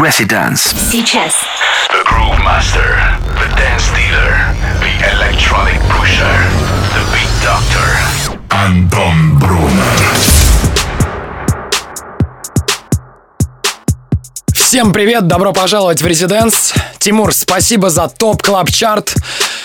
Residence. Сейчас. The Groove Master, the Dance Dealer, the Electronic Pusher, the Beat Doctor. Anton Brunner. Всем привет, добро пожаловать в Резиденс. Тимур, спасибо за топ клаб чарт.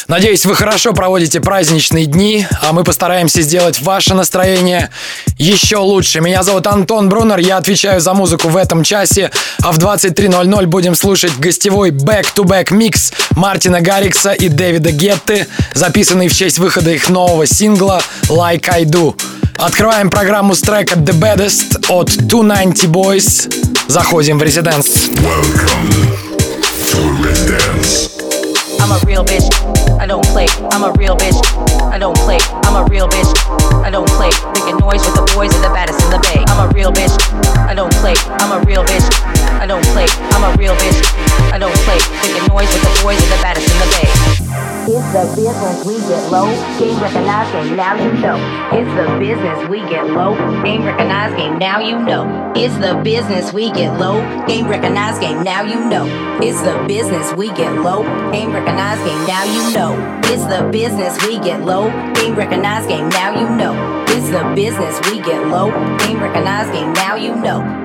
Надеюсь, вы хорошо проводите праздничные дни, а мы постараемся сделать ваше настроение еще лучше. Меня зовут Антон Брунер, я отвечаю за музыку в этом часе, а в 23.00 будем слушать гостевой back-to-back микс Мартина Гаррикса и Дэвида Гетты, записанный в честь выхода их нового сингла Like I Do. Открываем программу с трека The Baddest от 290 Boys. Заходим в резиденс. Welcome to Residence. I'm a real bitch. I don't play. I'm a real bitch. I don't play. I'm a real bitch. I don't play. Making noise with the boys and the baddest in the bay. I'm a real bitch. I don't play. I'm a real bitch. I don't play. I'm a real bitch. I don't play. Making noise with the boys and the baddest in the bay. It's the business we get low. Game recognized game, now you know. It's the business we get low. Game recognized game, now you know. It's the business we get low. Game recognized game, now you know. It's the business we get low. Game recognized game, now you know. It's the business we get low. Game recognized game, now you know. It's the business we get low. Game recognized game, now you know.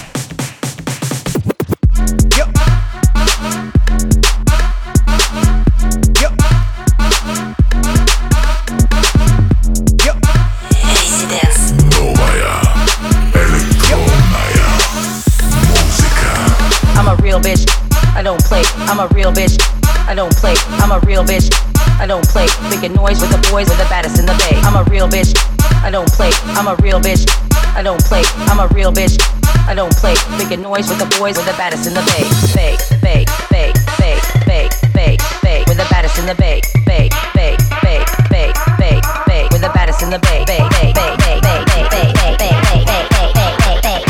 Making noise with the boys and the baddest in the bay. I'm a real bitch. I don't play. I'm a real bitch. I don't play. I'm a real bitch. I don't play. Making noise with the boys and the baddest in the bay. Bay, bay, bay, bay, bay, bay, bay. With the baddest in the bay. Bay, bay, bay, bay, bay, bay. With the baddest in the bay. Bay, bay, bay, bay, bay, bay, bay, bay, bay, bay.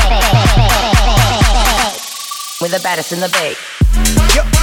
With the baddest in the bay. I'm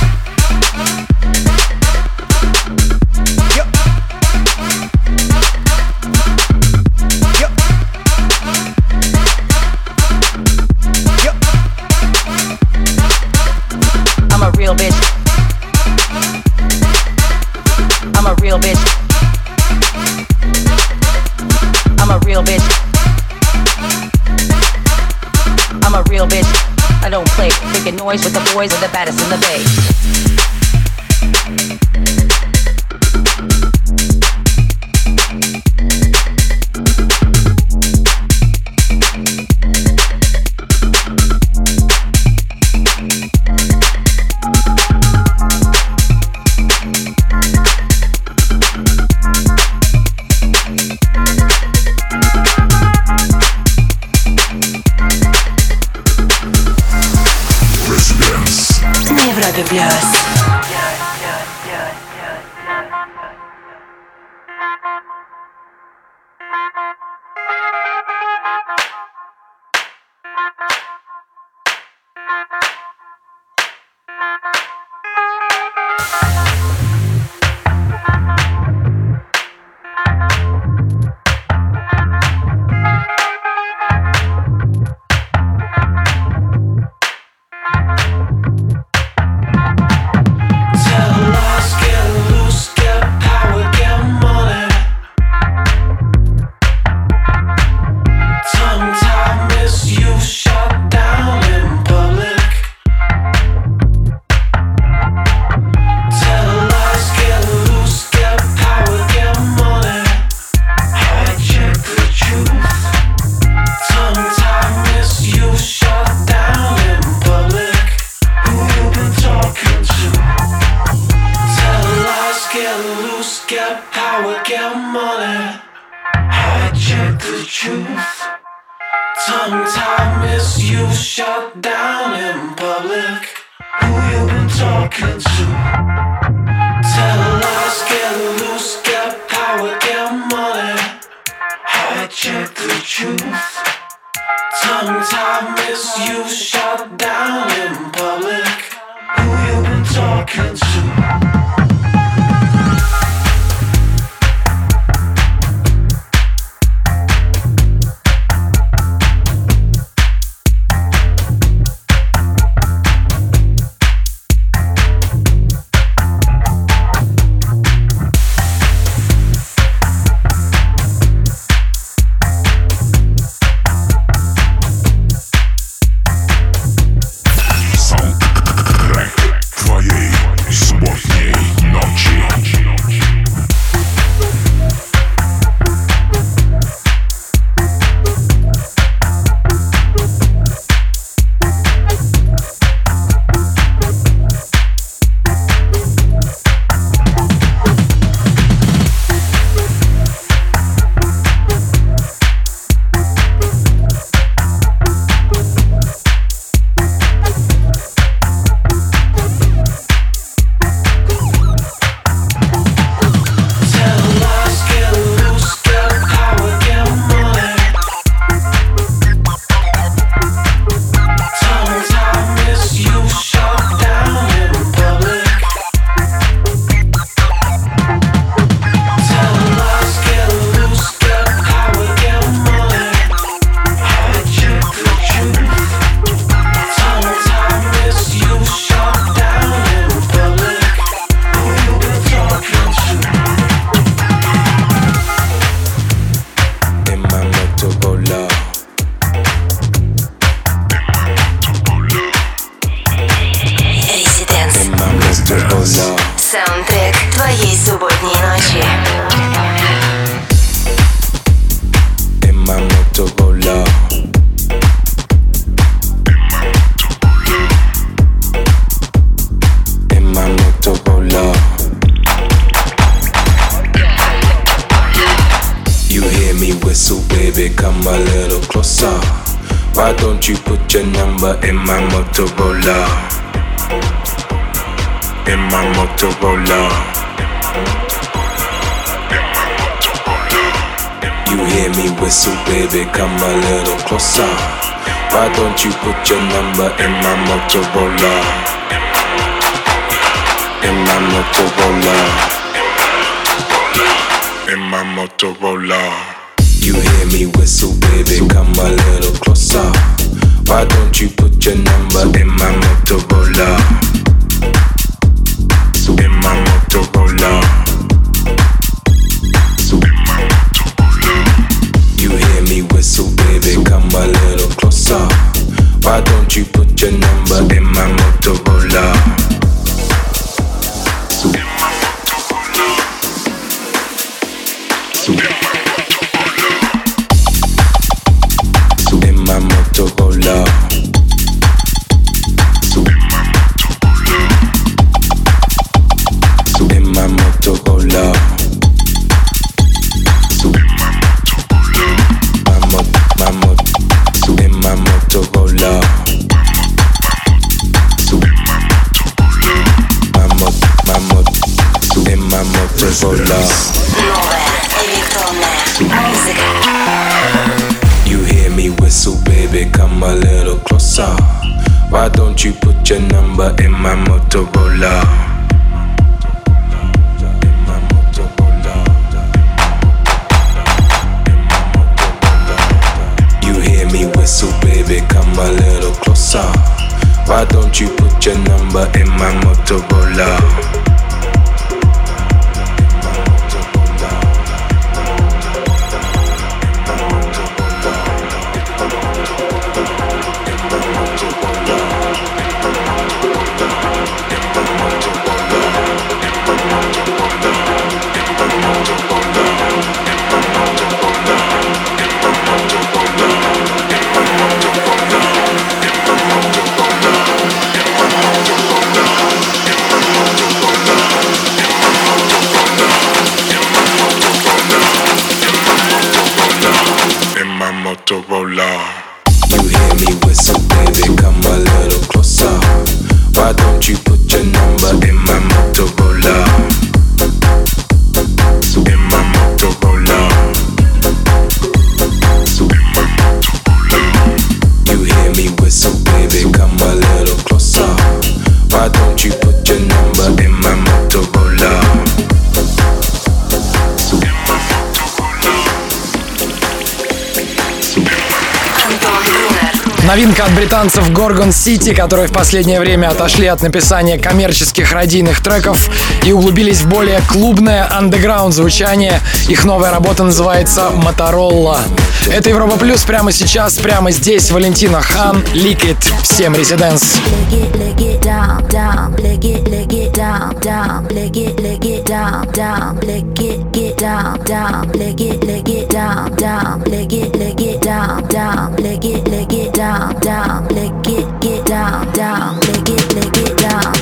bomba in my Motorola. in my Motorola. You hear me whistle, baby, come a little closer. Why don't you put your number in my Motorola? In my Motorola. In my Motorola. You hear me whistle, baby, come a little closer. Why don't you put your number in my Motorola? In my Motorola. In my Motorola. You hear me whistle, baby, come a little closer. Why don't you put your number in my Motorola? autobola Dance британцев Gorgon City, которые в последнее время отошли от написания коммерческих радийных треков и углубились в более клубное андеграунд звучание. Их новая работа называется Motorola. Это Европа Плюс прямо сейчас, прямо здесь. Валентина Хан, Liquid. Всем резиденс. down down, down, lick it, get get down, down, lick it, lick it, down,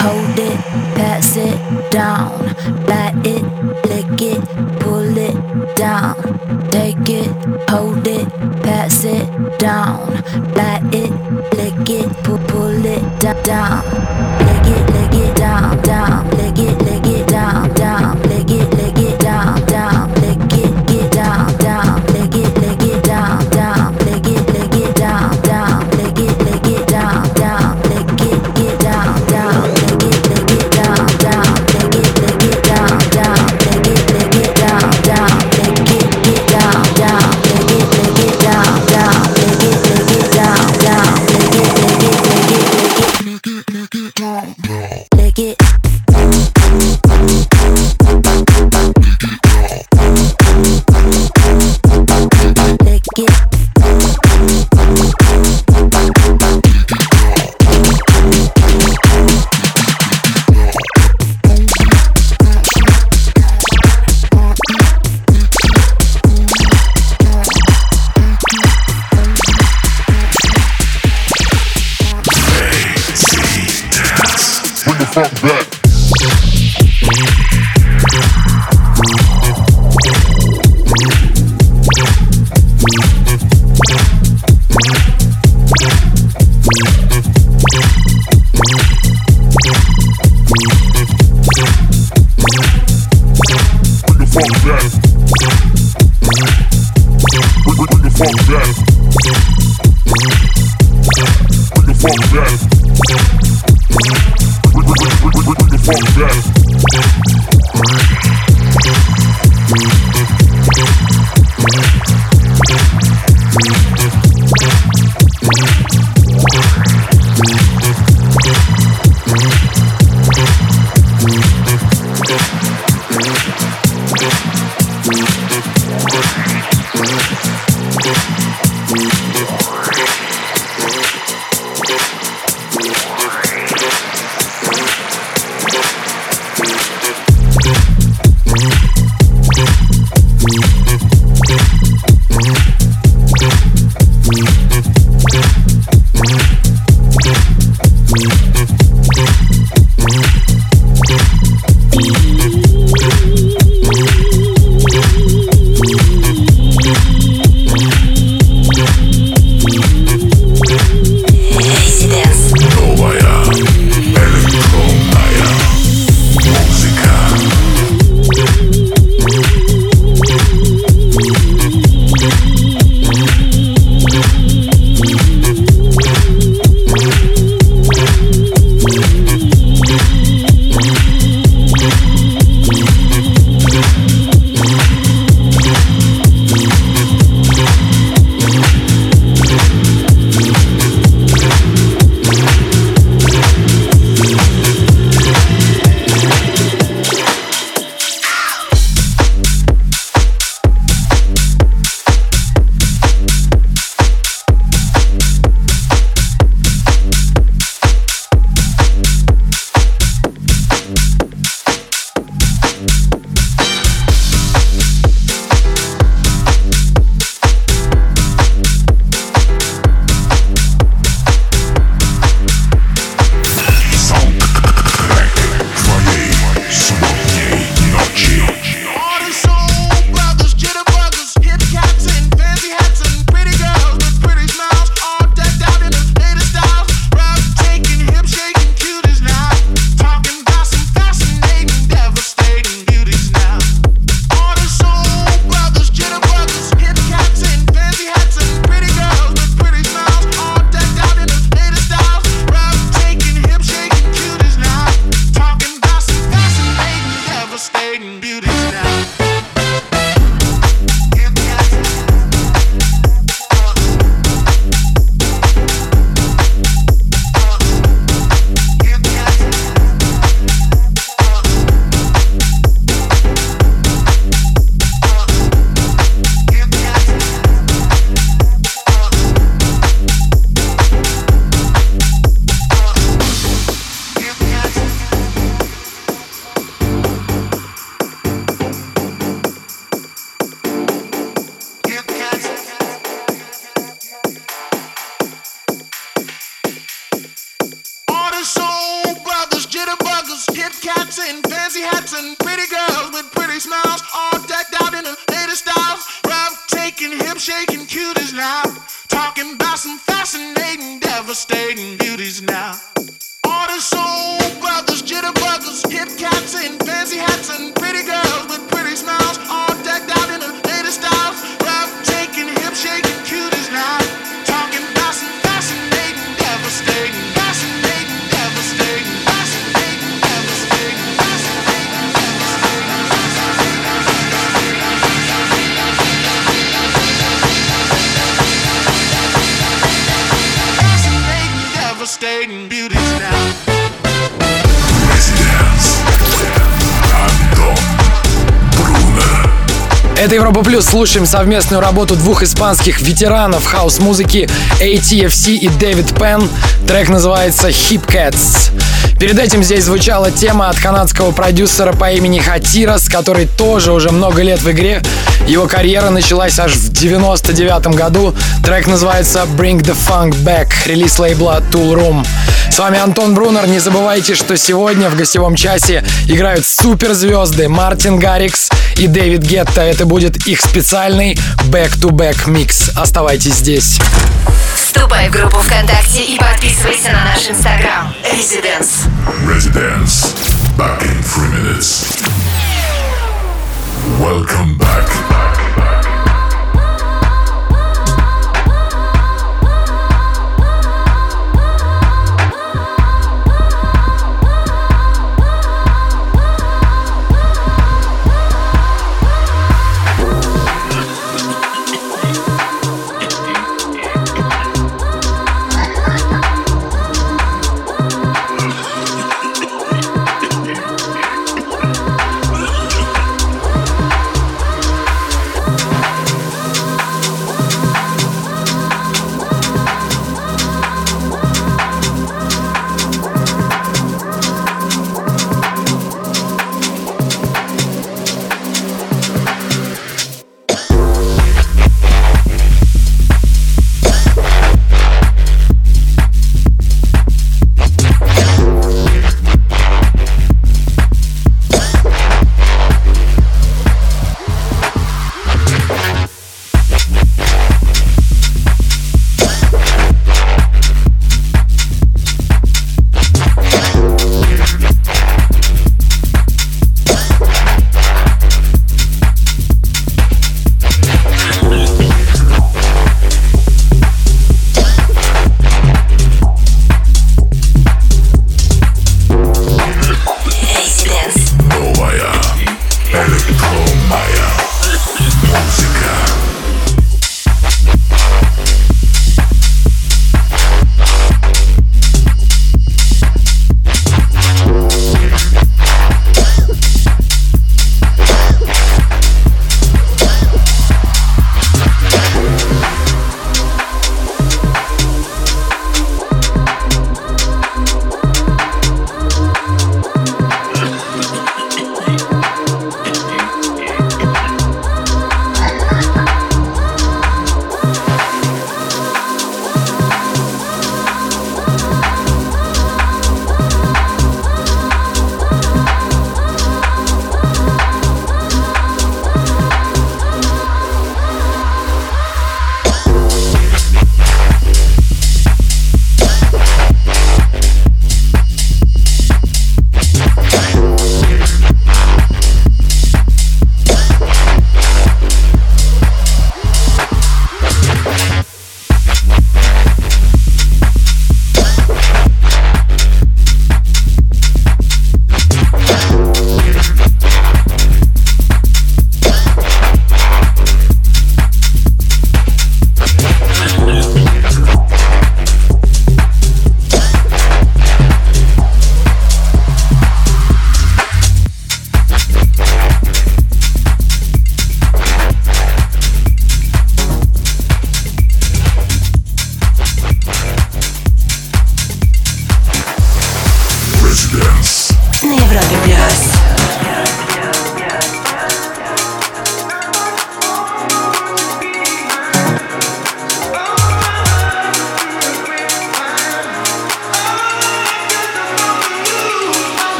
Hold it, pass it down. Bite it, lick it, pull it down. Take it, hold it, pass it down. Bite it, lick it, pull, pull it down. Lick it, lick it down, down. Lick it, lick it down, down. Lick Это Европа Плюс. Слушаем совместную работу двух испанских ветеранов хаос-музыки ATFC и Дэвид Пен. Трек называется Hip Cats. Перед этим здесь звучала тема от канадского продюсера по имени Хатирас, который тоже уже много лет в игре. Его карьера началась аж в 99 году. Трек называется Bring the Funk Back, релиз лейбла Tool Room. С вами Антон Брунер. Не забывайте, что сегодня в гостевом часе играют суперзвезды Мартин Гаррикс и Дэвид Гетта. Это будет их специальный back-to-back микс. Оставайтесь здесь. Вступай в группу ВКонтакте и подписывайся на наш инстаграм. Residence. Residence. Back in three minutes. Welcome back.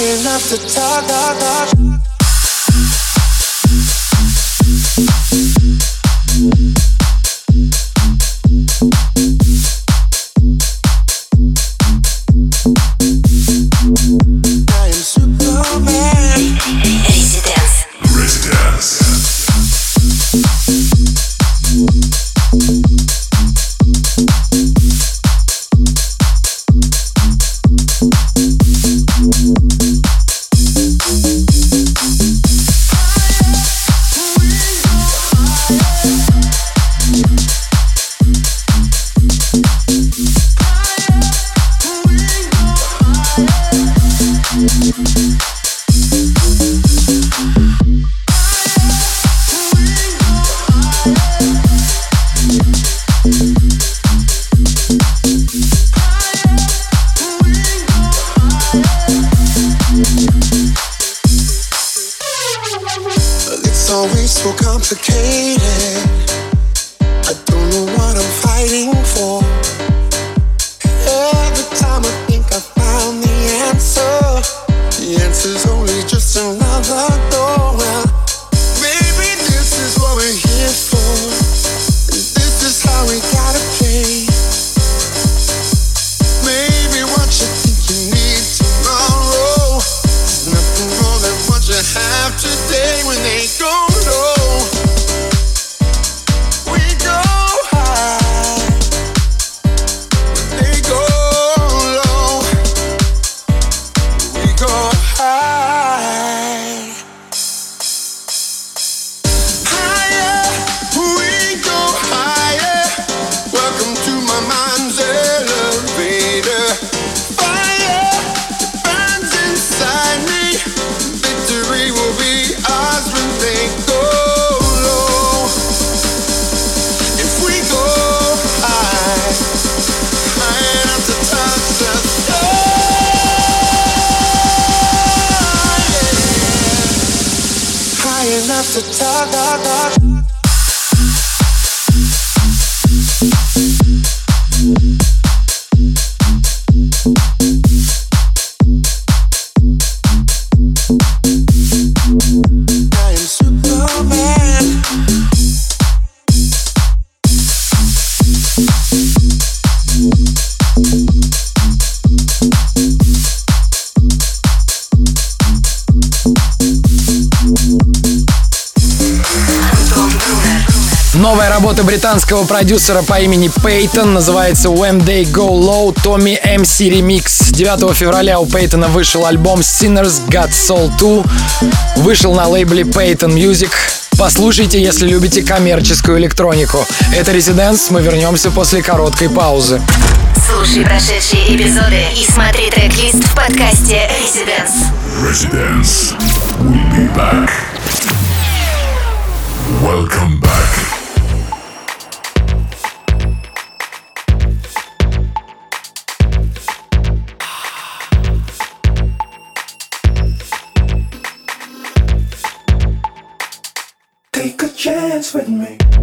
high enough to talk, talk, talk. Продюсера по имени Пейтон называется When They Go Low Tommy MC Remix. 9 февраля у Пейтона вышел альбом Sinners Got Soul 2. Вышел на лейбле Peyton Music. Послушайте, если любите коммерческую электронику. Это Резиденс, мы вернемся после короткой паузы. Слушай прошедшие эпизоды и смотри трек-лист в подкасте Residence. Residence. We'll be back. Welcome back. With me.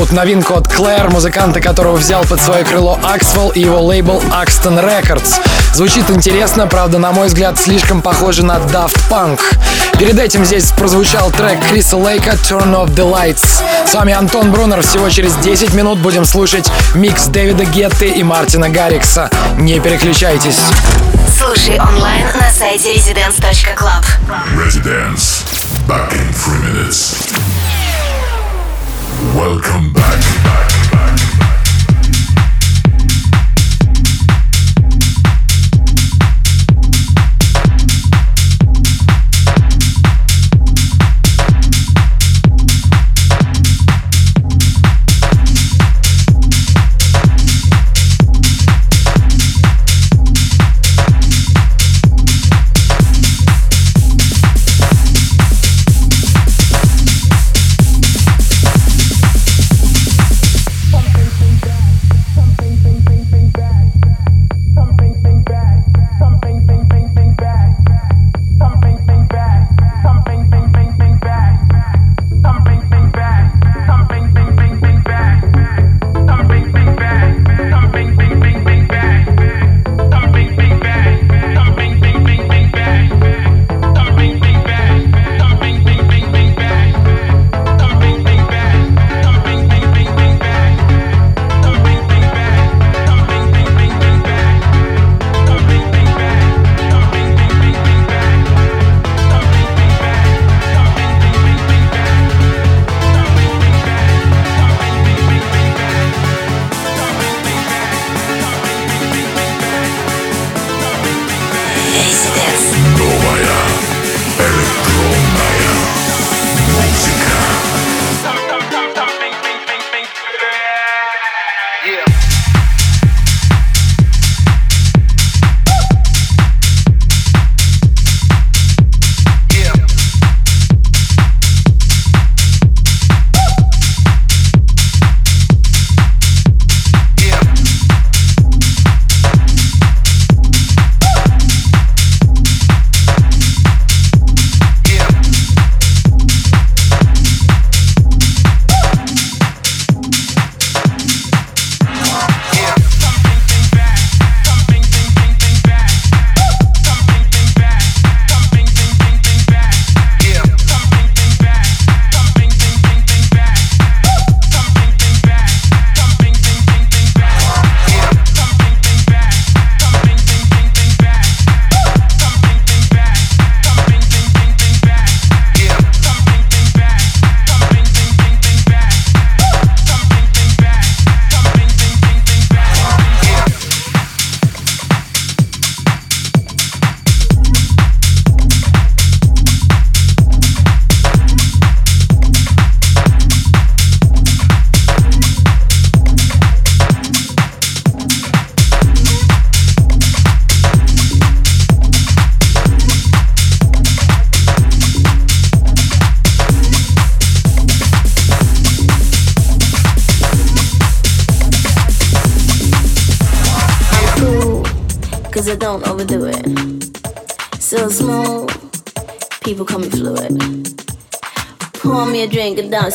Out, новинку от Клэр, музыканта которого взял под свое крыло Axwell и его лейбл Axton Records. Звучит интересно, правда, на мой взгляд, слишком похоже на Daft Punk. Перед этим здесь прозвучал трек Криса Лейка Turn Off The Lights. С вами Антон Брунер. Всего через 10 минут будем слушать микс Дэвида Гетты и Мартина Гаррикса. Не переключайтесь. Слушай онлайн на сайте residence.club. Residence. Back in three minutes. Welcome back. back, back.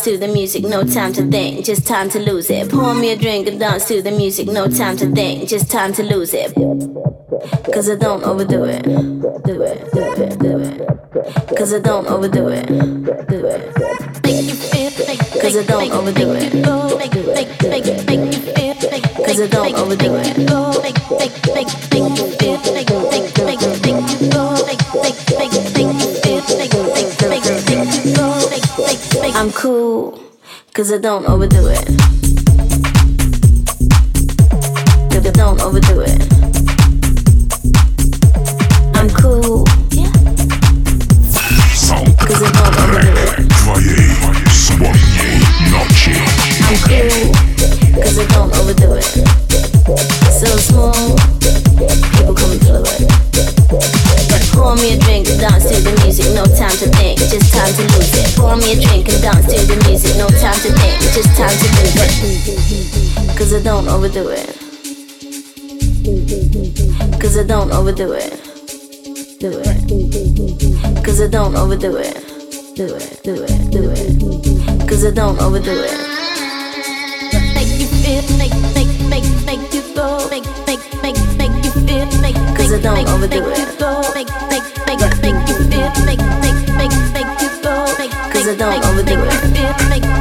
To the music, no time to think, just time to lose it. Pour me a drink and dance to the music, no time to think, just time to lose it. Cause I don't overdo it. Do it, do it, do it. Cause I don't overdo it. Do it. Cause I don't overdo it. Do it. Cause I don't overdo it. Cause I don't overdo it. Cause I don't overdo it. I'm cool. Cause I don't overdo it. I'm cool, cause I don't overdo it. So small, people call me fluid. Pour me a drink, and dance to the music, no time to think, just time to lose it. Pour me a drink and dance to the music, no time to think, just time to do it. Cause I don't overdo it. Cause I don't overdo it. Do it. Cause I don't overdo it. Do it, do it, do it. Cause I don't overdo it. Make you feel, make, make, make, make you go. Make, make, make, make you feel, make, Cause I don't overdo it. Make, make, make, make you feel, make, make, make, make you go. Cause I don't overdo it.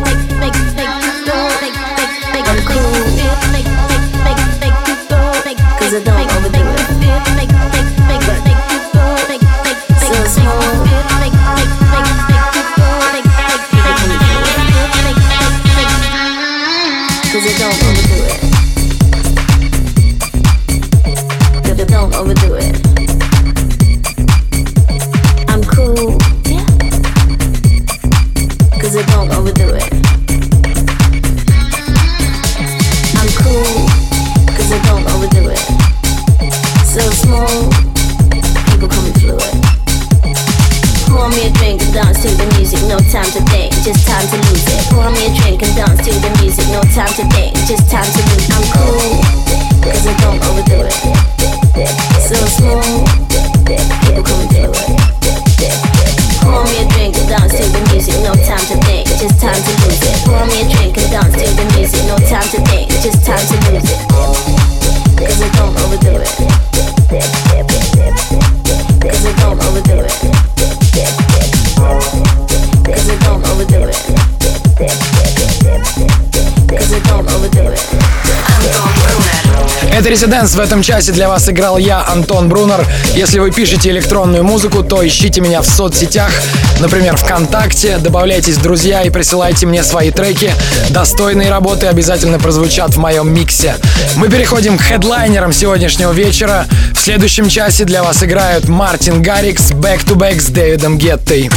Резиденс в этом часе для вас играл я, Антон Брунер. Если вы пишете электронную музыку, то ищите меня в соцсетях, например, ВКонтакте, добавляйтесь в друзья и присылайте мне свои треки. Достойные работы обязательно прозвучат в моем миксе. Мы переходим к хедлайнерам сегодняшнего вечера. В следующем часе для вас играют Мартин Гаррикс, Back to Back с Дэвидом Геттой.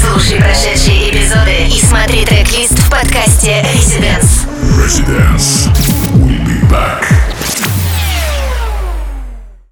Слушай прошедшие эпизоды и смотри трек-лист в подкасте Residence. Residence. We'll be back.